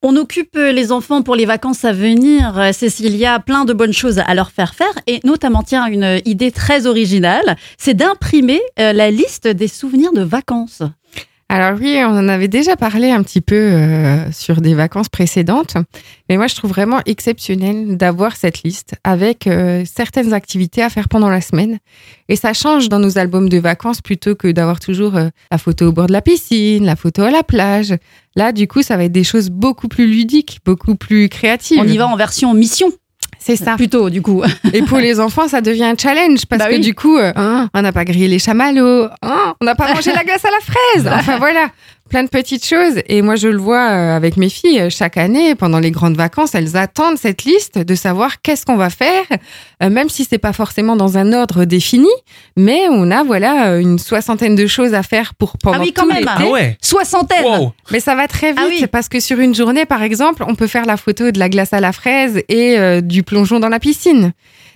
On occupe les enfants pour les vacances à venir. Cécilia, plein de bonnes choses à leur faire faire et notamment, tiens, une idée très originale, c'est d'imprimer euh, la liste des souvenirs de vacances. Alors oui, on en avait déjà parlé un petit peu euh, sur des vacances précédentes, mais moi je trouve vraiment exceptionnel d'avoir cette liste avec euh, certaines activités à faire pendant la semaine. Et ça change dans nos albums de vacances plutôt que d'avoir toujours euh, la photo au bord de la piscine, la photo à la plage. Là, du coup, ça va être des choses beaucoup plus ludiques, beaucoup plus créatives. On y va en version mission. C'est ça. Plutôt, du coup. Et pour les enfants, ça devient un challenge parce Bah que oui. du coup, euh, hein, on n'a pas grillé les chamallows, hein, on n'a pas mangé la glace à la fraise. Enfin voilà, plein de petites choses. Et moi, je le vois euh, avec mes filles euh, chaque année pendant les grandes vacances, elles attendent cette liste de savoir qu'est-ce qu'on va faire, euh, même si c'est pas forcément dans un ordre défini, mais on a voilà une soixantaine de choses à faire pour pendant Ah oui, quand tout même. l'été. Ah ouais. Soixantaine. Wow. Mais ça va très vite Ah oui. parce que sur une journée, par exemple, on peut faire la photo de la glace à la fraise et euh, du plongeon dans la piscine.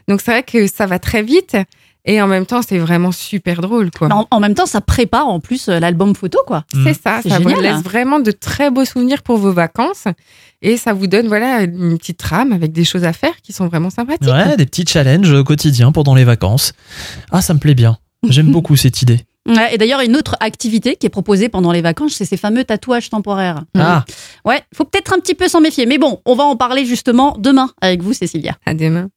Donc c'est vrai que ça va très vite et en même temps, c'est vraiment super drôle, quoi. En, en même temps, ça prépare en plus euh, l'album photo, quoi. Mm. C'est ça, C'est ça vous génial. laisse vraiment de très beaux souvenirs pour vos vacances et ça vous donne voilà une petite trame avec des choses à faire qui sont vraiment sympathiques. Ouais, des petits challenges au quotidien pendant les vacances. Ah, ça me plaît bien. J'aime beaucoup cette idée. Ouais, et d'ailleurs, une autre activité qui est proposée pendant les vacances, c'est ces fameux tatouages temporaires. Ah, Ouais, faut peut-être un petit peu s'en méfier. Mais bon, on va en parler justement demain avec vous, Cécilia. À demain.